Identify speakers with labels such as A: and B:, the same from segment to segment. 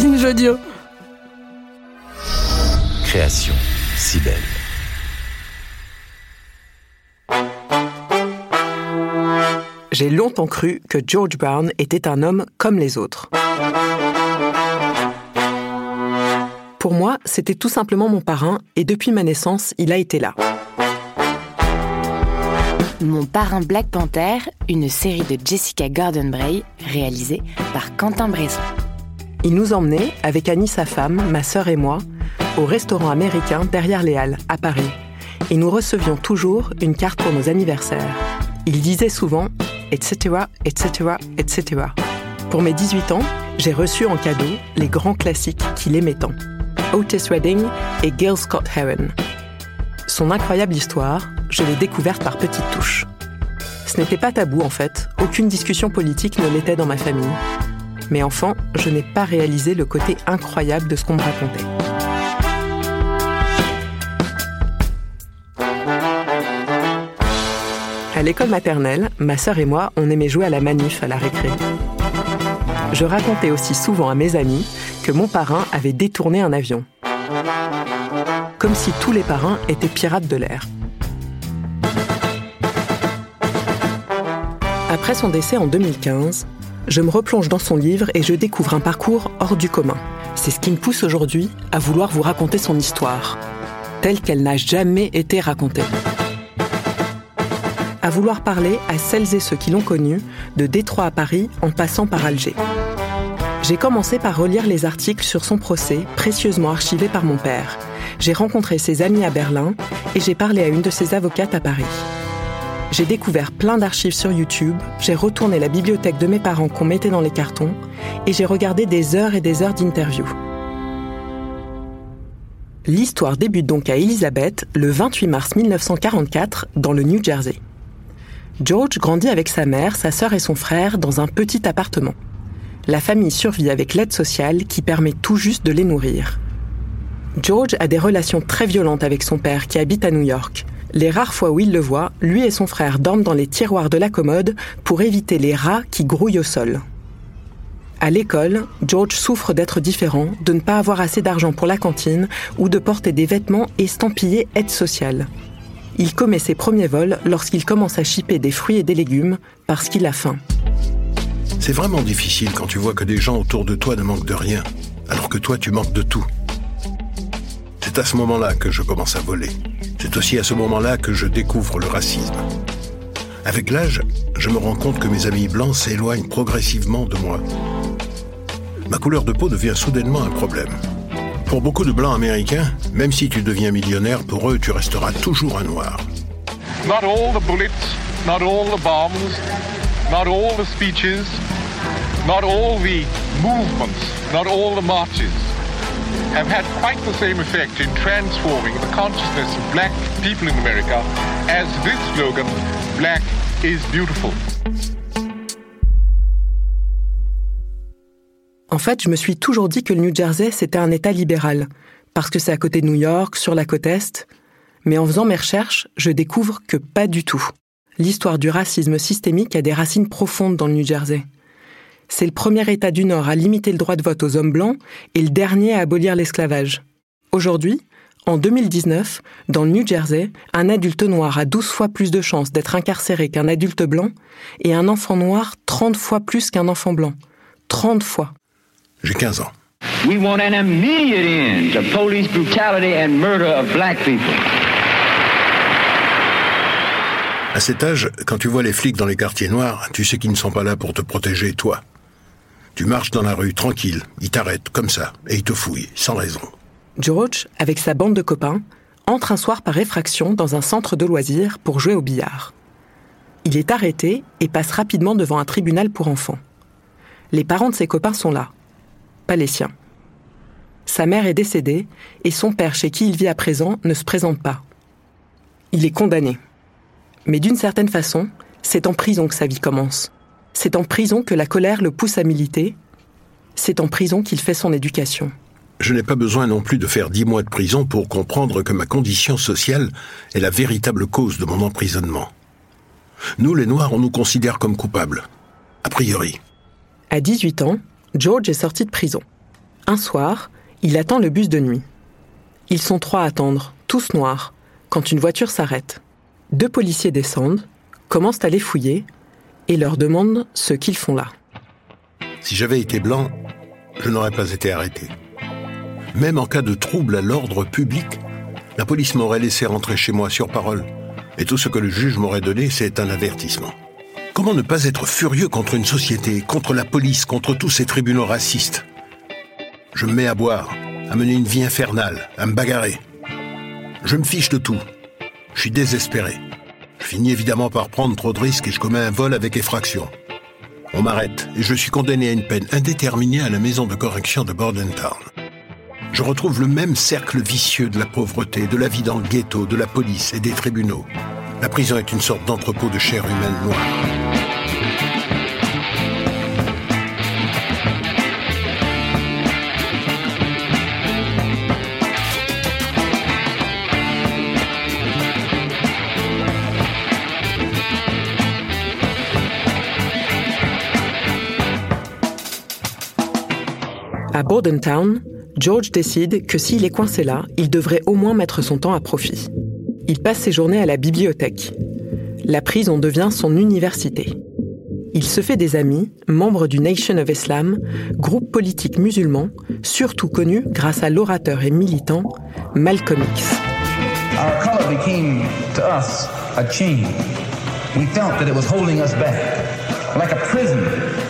A: Binge Audio.
B: Création si belle.
A: J'ai longtemps cru que George Brown était un homme comme les autres. Pour moi, c'était tout simplement mon parrain et depuis ma naissance, il a été là.
C: Mon parrain Black Panther, une série de Jessica Gordon-Bray réalisée par Quentin Bresson.
A: Il nous emmenait, avec Annie sa femme, ma sœur et moi, au restaurant américain derrière les Halles, à Paris. Et nous recevions toujours une carte pour nos anniversaires. Il disait souvent etc., etc., etc. Pour mes 18 ans, j'ai reçu en cadeau les grands classiques qu'il aimait tant. Otis Redding et Gil Scott Heron. Son incroyable histoire, je l'ai découverte par petites touches. Ce n'était pas tabou en fait, aucune discussion politique ne l'était dans ma famille. Mais enfant, je n'ai pas réalisé le côté incroyable de ce qu'on me racontait. À l'école maternelle, ma sœur et moi, on aimait jouer à la manif à la récré. Je racontais aussi souvent à mes amis que mon parrain avait détourné un avion. Comme si tous les parrains étaient pirates de l'air. Après son décès en 2015, je me replonge dans son livre et je découvre un parcours hors du commun. C'est ce qui me pousse aujourd'hui à vouloir vous raconter son histoire, telle qu'elle n'a jamais été racontée à vouloir parler à celles et ceux qui l'ont connu, de Détroit à Paris en passant par Alger. J'ai commencé par relire les articles sur son procès, précieusement archivés par mon père. J'ai rencontré ses amis à Berlin et j'ai parlé à une de ses avocates à Paris. J'ai découvert plein d'archives sur YouTube, j'ai retourné la bibliothèque de mes parents qu'on mettait dans les cartons et j'ai regardé des heures et des heures d'interviews. L'histoire débute donc à Elizabeth le 28 mars 1944 dans le New Jersey. George grandit avec sa mère, sa sœur et son frère dans un petit appartement. La famille survit avec l'aide sociale qui permet tout juste de les nourrir. George a des relations très violentes avec son père qui habite à New York. Les rares fois où il le voit, lui et son frère dorment dans les tiroirs de la commode pour éviter les rats qui grouillent au sol. À l'école, George souffre d'être différent, de ne pas avoir assez d'argent pour la cantine ou de porter des vêtements estampillés aide sociale. Il commet ses premiers vols lorsqu'il commence à chipper des fruits et des légumes parce qu'il a faim.
D: C'est vraiment difficile quand tu vois que des gens autour de toi ne manquent de rien, alors que toi tu manques de tout. C'est à ce moment-là que je commence à voler. C'est aussi à ce moment-là que je découvre le racisme. Avec l'âge, je me rends compte que mes amis blancs s'éloignent progressivement de moi. Ma couleur de peau devient soudainement un problème. Pour beaucoup de blancs américains, même si tu deviens millionnaire, pour eux, tu resteras toujours un noir.
E: Not all the bullets, not all the bombs, not all the speeches, not all the movements, not all the marches have had quite the same effect in transforming the consciousness of black people in America as this slogan, Black is Beautiful.
A: En fait, je me suis toujours dit que le New Jersey, c'était un État libéral, parce que c'est à côté de New York, sur la côte Est. Mais en faisant mes recherches, je découvre que pas du tout. L'histoire du racisme systémique a des racines profondes dans le New Jersey. C'est le premier État du Nord à limiter le droit de vote aux hommes blancs et le dernier à abolir l'esclavage. Aujourd'hui, en 2019, dans le New Jersey, un adulte noir a 12 fois plus de chances d'être incarcéré qu'un adulte blanc et un enfant noir 30 fois plus qu'un enfant blanc. 30 fois.
D: J'ai 15 ans.
F: We want an immediate end to police brutality and murder of black people.
D: À cet âge, quand tu vois les flics dans les quartiers noirs, tu sais qu'ils ne sont pas là pour te protéger, toi. Tu marches dans la rue tranquille, ils t'arrêtent comme ça, et ils te fouillent, sans raison.
A: George, avec sa bande de copains, entre un soir par effraction dans un centre de loisirs pour jouer au billard. Il est arrêté et passe rapidement devant un tribunal pour enfants. Les parents de ses copains sont là, pas les siens. Sa mère est décédée et son père, chez qui il vit à présent, ne se présente pas. Il est condamné. Mais d'une certaine façon, c'est en prison que sa vie commence. C'est en prison que la colère le pousse à militer. C'est en prison qu'il fait son éducation.
D: Je n'ai pas besoin non plus de faire dix mois de prison pour comprendre que ma condition sociale est la véritable cause de mon emprisonnement. Nous, les Noirs, on nous considère comme coupables. A priori.
A: À 18 ans, George est sorti de prison. Un soir, il attend le bus de nuit. Ils sont trois à attendre, tous noirs, quand une voiture s'arrête. Deux policiers descendent, commencent à les fouiller et leur demandent ce qu'ils font là.
D: Si j'avais été blanc, je n'aurais pas été arrêté. Même en cas de trouble à l'ordre public, la police m'aurait laissé rentrer chez moi sur parole. Et tout ce que le juge m'aurait donné, c'est un avertissement. Comment ne pas être furieux contre une société, contre la police, contre tous ces tribunaux racistes? Je me mets à boire, à mener une vie infernale, à me bagarrer. Je me fiche de tout. Je suis désespéré. Je finis évidemment par prendre trop de risques et je commets un vol avec effraction. On m'arrête et je suis condamné à une peine indéterminée à la maison de correction de Bordentown. Je retrouve le même cercle vicieux de la pauvreté, de la vie dans le ghetto, de la police et des tribunaux. La prison est une sorte d'entrepôt de chair humaine noire.
A: À Bordentown, George décide que s'il est coincé là, il devrait au moins mettre son temps à profit. Il passe ses journées à la bibliothèque. La prison devient son université. Il se fait des amis, membres du Nation of Islam, groupe politique musulman, surtout connu grâce à l'orateur et militant Malcolm X.
G: Our color became to us a chain. We felt that it was holding us back, like a prison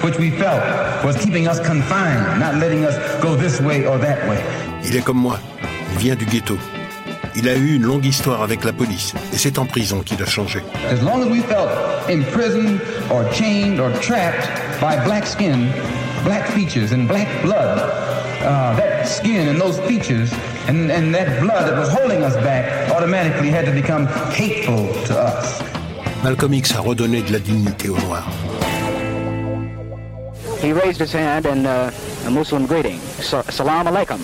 G: which we felt was keeping us confined, not letting us go this way or that way.
D: Il est comme moi. Il vient du ghetto. Il a eu une longue histoire avec la police et c'est en prison qu'il a changé.
G: As long as we felt imprisoned or chained or trapped by black skin, black features and black blood, uh, that skin and those features and, and that blood that was holding us back automatically had to become hateful to us.
D: Malcolm X a redonné de la dignité aux Noirs.
H: He raised his hand in uh, a Muslim greeting, Salam alaikum.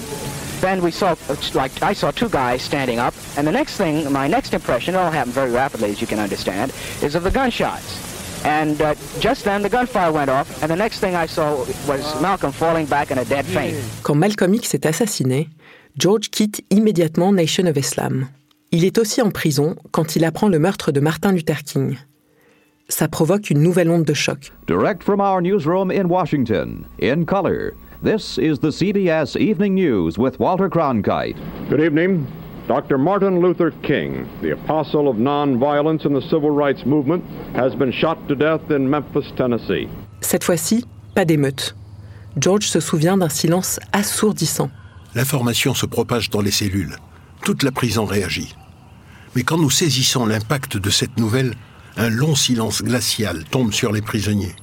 H: Then we saw, like, I saw two guys standing up, and the next thing, my next impression, it all happened very rapidly, as you can understand, is of the gunshots. And uh, just then, the gunfire went off, and the next thing I saw was Malcolm falling back in a dead faint.
A: Quand Malcolm X est assassiné, George quitte immédiatement Nation of Islam. Il est aussi en prison quand il apprend le meurtre de Martin Luther King. Ça provoque une nouvelle onde de choc.
I: Direct from our newsroom in Washington, in color, this is the CBS Evening News with Walter Cronkite.
J: Good evening. Dr. Martin Luther King, the apostle of nonviolence in the civil rights movement, has been shot to death in Memphis, Tennessee.
A: Cette fois-ci, pas d'émeute. George se souvient d'un silence assourdissant.
D: L'information se propage dans les cellules. Toute la prison réagit. Mais quand nous saisissons l'impact de cette nouvelle, un long silence glacial tombe sur les prisonniers.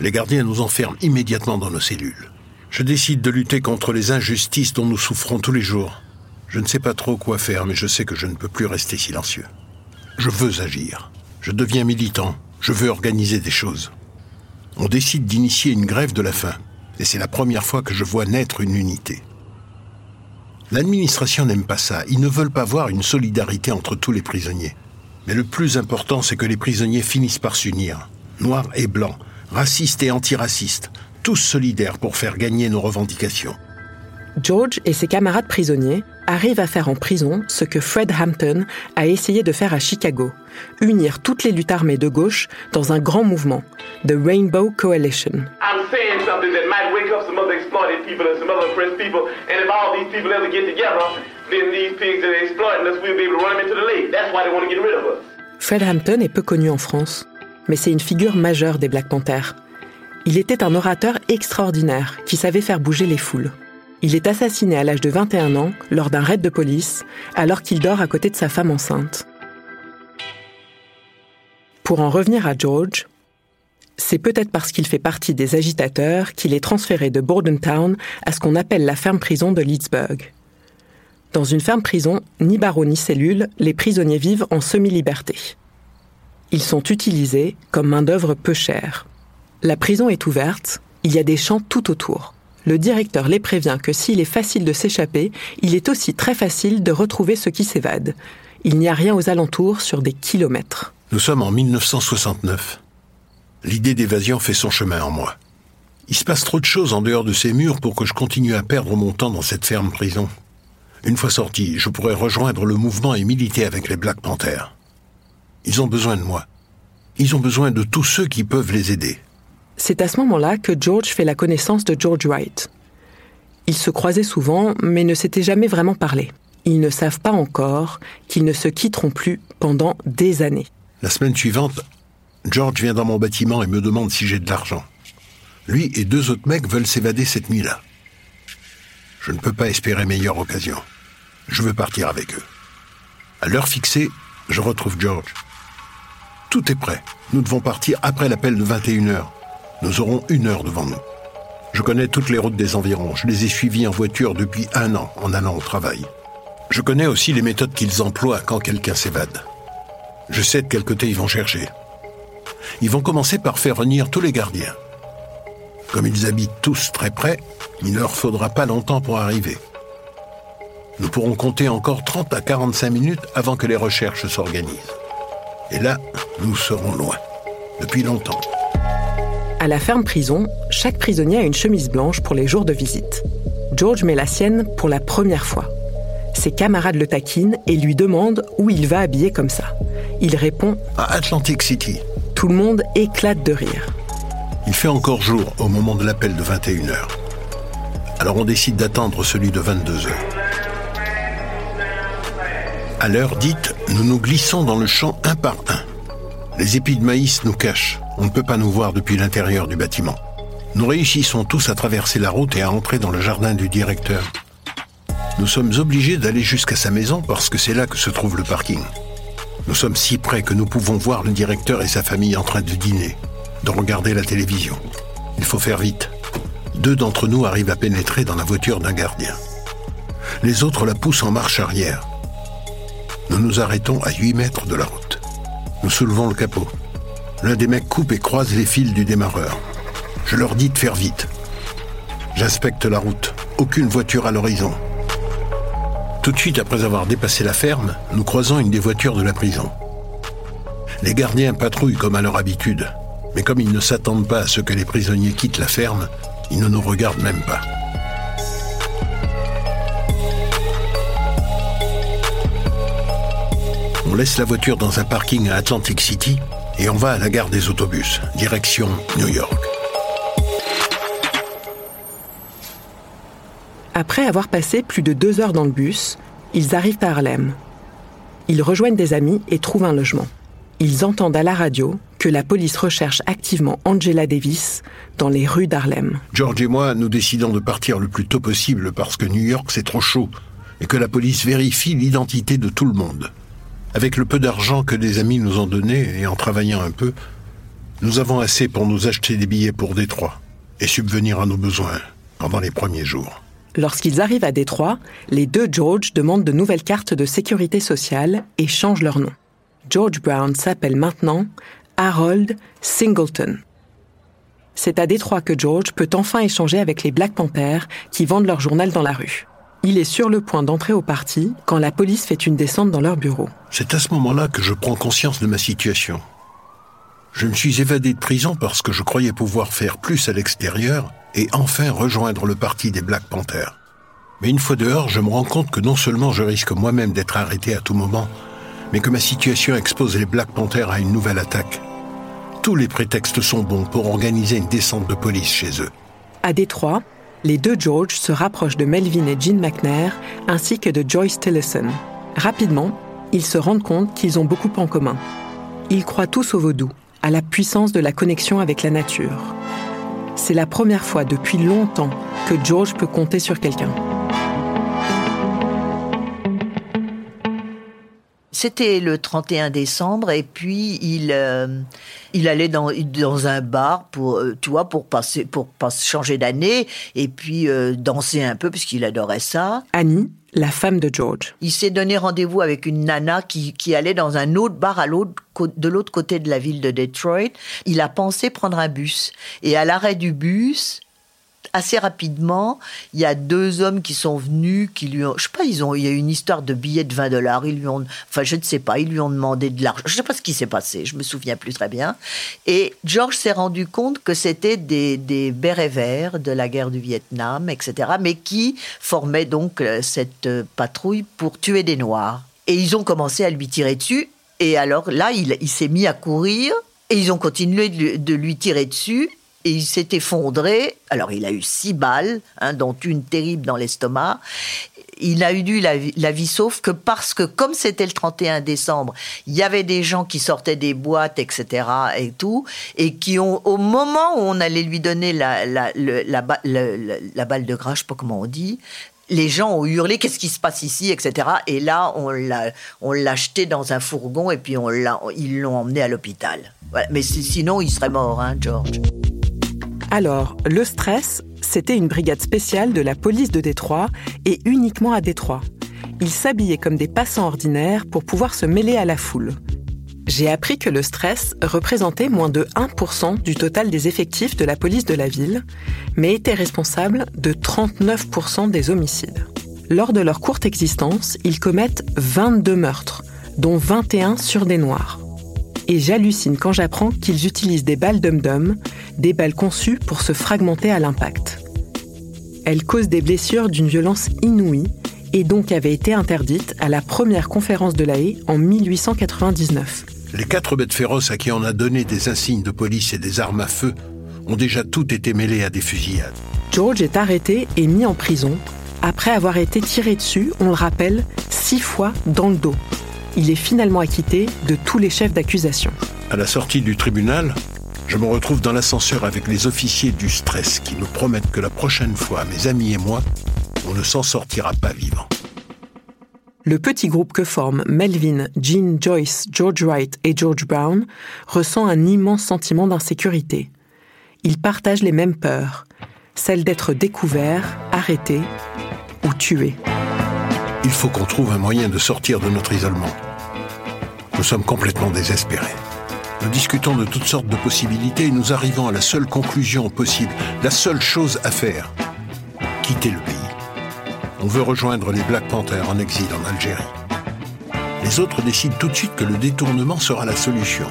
D: Les gardiens nous enferment immédiatement dans nos cellules. Je décide de lutter contre les injustices dont nous souffrons tous les jours. Je ne sais pas trop quoi faire, mais je sais que je ne peux plus rester silencieux. Je veux agir. Je deviens militant. Je veux organiser des choses. On décide d'initier une grève de la faim. Et c'est la première fois que je vois naître une unité. L'administration n'aime pas ça. Ils ne veulent pas voir une solidarité entre tous les prisonniers. Mais le plus important, c'est que les prisonniers finissent par s'unir. Noirs et blancs, racistes et antiracistes, tous solidaires pour faire gagner nos revendications.
A: George et ses camarades prisonniers arrivent à faire en prison ce que Fred Hampton a essayé de faire à Chicago, unir toutes les luttes armées de gauche dans un grand mouvement, The Rainbow Coalition. Fred Hampton est peu connu en France, mais c'est une figure majeure des Black Panthers. Il était un orateur extraordinaire qui savait faire bouger les foules. Il est assassiné à l'âge de 21 ans lors d'un raid de police, alors qu'il dort à côté de sa femme enceinte. Pour en revenir à George, c'est peut-être parce qu'il fait partie des agitateurs qu'il est transféré de Bordentown à ce qu'on appelle la ferme-prison de Leedsburg. Dans une ferme-prison, ni barreau ni cellule, les prisonniers vivent en semi-liberté. Ils sont utilisés comme main-d'œuvre peu chère. La prison est ouverte, il y a des champs tout autour. Le directeur les prévient que s'il est facile de s'échapper, il est aussi très facile de retrouver ceux qui s'évadent. Il n'y a rien aux alentours sur des kilomètres.
D: Nous sommes en 1969. L'idée d'évasion fait son chemin en moi. Il se passe trop de choses en dehors de ces murs pour que je continue à perdre mon temps dans cette ferme prison. Une fois sorti, je pourrais rejoindre le mouvement et militer avec les Black Panthers. Ils ont besoin de moi. Ils ont besoin de tous ceux qui peuvent les aider.
A: C'est à ce moment-là que George fait la connaissance de George Wright. Ils se croisaient souvent, mais ne s'étaient jamais vraiment parlé. Ils ne savent pas encore qu'ils ne se quitteront plus pendant des années.
D: La semaine suivante, George vient dans mon bâtiment et me demande si j'ai de l'argent. Lui et deux autres mecs veulent s'évader cette nuit-là. Je ne peux pas espérer meilleure occasion. Je veux partir avec eux. À l'heure fixée, je retrouve George. Tout est prêt. Nous devons partir après l'appel de 21h. Nous aurons une heure devant nous. Je connais toutes les routes des environs. Je les ai suivies en voiture depuis un an en allant au travail. Je connais aussi les méthodes qu'ils emploient quand quelqu'un s'évade. Je sais de quel côté ils vont chercher. Ils vont commencer par faire venir tous les gardiens. Comme ils habitent tous très près, il ne leur faudra pas longtemps pour arriver. Nous pourrons compter encore 30 à 45 minutes avant que les recherches s'organisent. Et là, nous serons loin. Depuis longtemps.
A: À la ferme prison, chaque prisonnier a une chemise blanche pour les jours de visite. George met la sienne pour la première fois. Ses camarades le taquinent et lui demandent où il va habiller comme ça. Il répond
D: À Atlantic City.
A: Tout le monde éclate de rire.
D: Il fait encore jour au moment de l'appel de 21h. Alors on décide d'attendre celui de 22h. À l'heure dite, nous nous glissons dans le champ un par un. Les épis de maïs nous cachent. On ne peut pas nous voir depuis l'intérieur du bâtiment. Nous réussissons tous à traverser la route et à entrer dans le jardin du directeur. Nous sommes obligés d'aller jusqu'à sa maison parce que c'est là que se trouve le parking. Nous sommes si près que nous pouvons voir le directeur et sa famille en train de dîner, de regarder la télévision. Il faut faire vite. Deux d'entre nous arrivent à pénétrer dans la voiture d'un gardien. Les autres la poussent en marche arrière. Nous nous arrêtons à 8 mètres de la route. Nous soulevons le capot. L'un des mecs coupe et croise les fils du démarreur. Je leur dis de faire vite. J'inspecte la route. Aucune voiture à l'horizon. Tout de suite après avoir dépassé la ferme, nous croisons une des voitures de la prison. Les gardiens patrouillent comme à leur habitude, mais comme ils ne s'attendent pas à ce que les prisonniers quittent la ferme, ils ne nous regardent même pas. On laisse la voiture dans un parking à Atlantic City et on va à la gare des autobus, direction New York.
A: Après avoir passé plus de deux heures dans le bus, ils arrivent à Harlem. Ils rejoignent des amis et trouvent un logement. Ils entendent à la radio que la police recherche activement Angela Davis dans les rues d'Harlem.
D: George et moi, nous décidons de partir le plus tôt possible parce que New York c'est trop chaud et que la police vérifie l'identité de tout le monde. Avec le peu d'argent que des amis nous ont donné et en travaillant un peu, nous avons assez pour nous acheter des billets pour Détroit et subvenir à nos besoins pendant les premiers jours.
A: Lorsqu'ils arrivent à Détroit, les deux George demandent de nouvelles cartes de sécurité sociale et changent leur nom. George Brown s'appelle maintenant Harold Singleton. C'est à Détroit que George peut enfin échanger avec les Black Panthers qui vendent leur journal dans la rue. Il est sur le point d'entrer au parti quand la police fait une descente dans leur bureau.
D: C'est à ce moment-là que je prends conscience de ma situation. Je me suis évadé de prison parce que je croyais pouvoir faire plus à l'extérieur et enfin rejoindre le parti des Black Panthers. Mais une fois dehors, je me rends compte que non seulement je risque moi-même d'être arrêté à tout moment, mais que ma situation expose les Black Panthers à une nouvelle attaque. Tous les prétextes sont bons pour organiser une descente de police chez eux.
A: À Détroit, les deux George se rapprochent de Melvin et Jean McNair, ainsi que de Joyce Tillison. Rapidement, ils se rendent compte qu'ils ont beaucoup en commun. Ils croient tous au vaudou, à la puissance de la connexion avec la nature. C'est la première fois depuis longtemps que George peut compter sur quelqu'un.
K: C'était le 31 décembre et puis il euh, il allait dans dans un bar pour euh, tu vois pour passer pour pas changer d'année et puis euh, danser un peu puisqu'il adorait ça.
A: Annie, la femme de George.
K: Il s'est donné rendez-vous avec une nana qui, qui allait dans un autre bar à l'autre de l'autre côté de la ville de Detroit. Il a pensé prendre un bus et à l'arrêt du bus, assez rapidement, il y a deux hommes qui sont venus, qui lui ont, je sais pas, ils ont, il y a eu une histoire de billets de 20 dollars, ils lui ont, enfin, je ne sais pas, ils lui ont demandé de l'argent. Je sais pas ce qui s'est passé, je me souviens plus très bien. Et George s'est rendu compte que c'était des, des bérets verts de la guerre du Vietnam, etc., mais qui formaient donc euh, cette euh, patrouille pour tuer des Noirs. Et ils ont commencé à lui tirer dessus. Et alors là, il, s'est mis à courir. Et ils ont continué de lui tirer dessus et il s'est effondré. Alors, il a eu six balles, hein, dont une terrible dans l'estomac. Il a eu la, vie- sauf que parce que, comme c'était le 31 décembre, il y avait des gens qui sortaient des boîtes, etc., et tout, et qui ont, au moment où on allait lui donner la, la, la, ba- le- le- la balle de grâce, je sais pas comment on dit, les gens ont hurlé qu'est-ce qui se passe ici, etc. Et là, on l'a, jeté dans un fourgon et puis ils l'ont emmené à l'hôpital. Mais si- sinon, il serait mort, hein, George.
A: Alors, le stress, c'était une brigade spéciale de la police de Détroit et uniquement à Détroit. Ils s'habillaient comme des passants ordinaires pour pouvoir se mêler à la foule. J'ai appris que le stress représentait moins de 1% du total des effectifs de la police de la ville, mais était responsable de 39% des homicides. Lors de leur courte existence, ils commettent 22 meurtres, dont 21 sur des noirs. Et j'hallucine quand j'apprends qu'ils utilisent des balles dum-dum, des balles conçues pour se fragmenter à l'impact. Elles causent des blessures d'une violence inouïe et donc avaient été interdites à la première conférence de la Haye en 1899.
D: Les quatre bêtes féroces à qui on a donné des insignes de police et des armes à feu ont déjà toutes été mêlées à des fusillades.
A: George est arrêté et mis en prison après avoir été tiré dessus, on le rappelle, six fois dans le dos. Il est finalement acquitté de tous les chefs d'accusation.
D: À la sortie du tribunal, je me retrouve dans l'ascenseur avec les officiers du stress qui me promettent que la prochaine fois, mes amis et moi, on ne s'en sortira pas vivant.
A: Le petit groupe que forment Melvin, Jean, Joyce, George Wright et George Brown ressent un immense sentiment d'insécurité. Ils partagent les mêmes peurs, celle d'être découverts, arrêtés ou tués.
D: Il faut qu'on trouve un moyen de sortir de notre isolement. Nous sommes complètement désespérés. Nous discutons de toutes sortes de possibilités et nous arrivons à la seule conclusion possible, la seule chose à faire. Quitter le pays. On veut rejoindre les Black Panthers en exil en Algérie. Les autres décident tout de suite que le détournement sera la solution.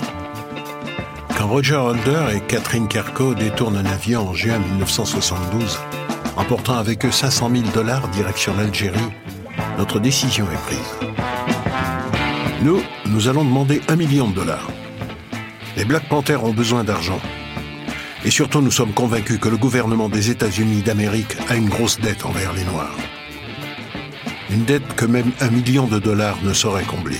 D: Quand Roger Holder et Catherine Kerko détournent un avion en juin 1972, emportant avec eux 500 000 dollars direction l'Algérie, notre décision est prise. Nous, nous allons demander un million de dollars. Les Black Panthers ont besoin d'argent. Et surtout, nous sommes convaincus que le gouvernement des États-Unis d'Amérique a une grosse dette envers les Noirs. Une dette que même un million de dollars ne saurait combler.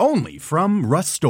L: Only from Rust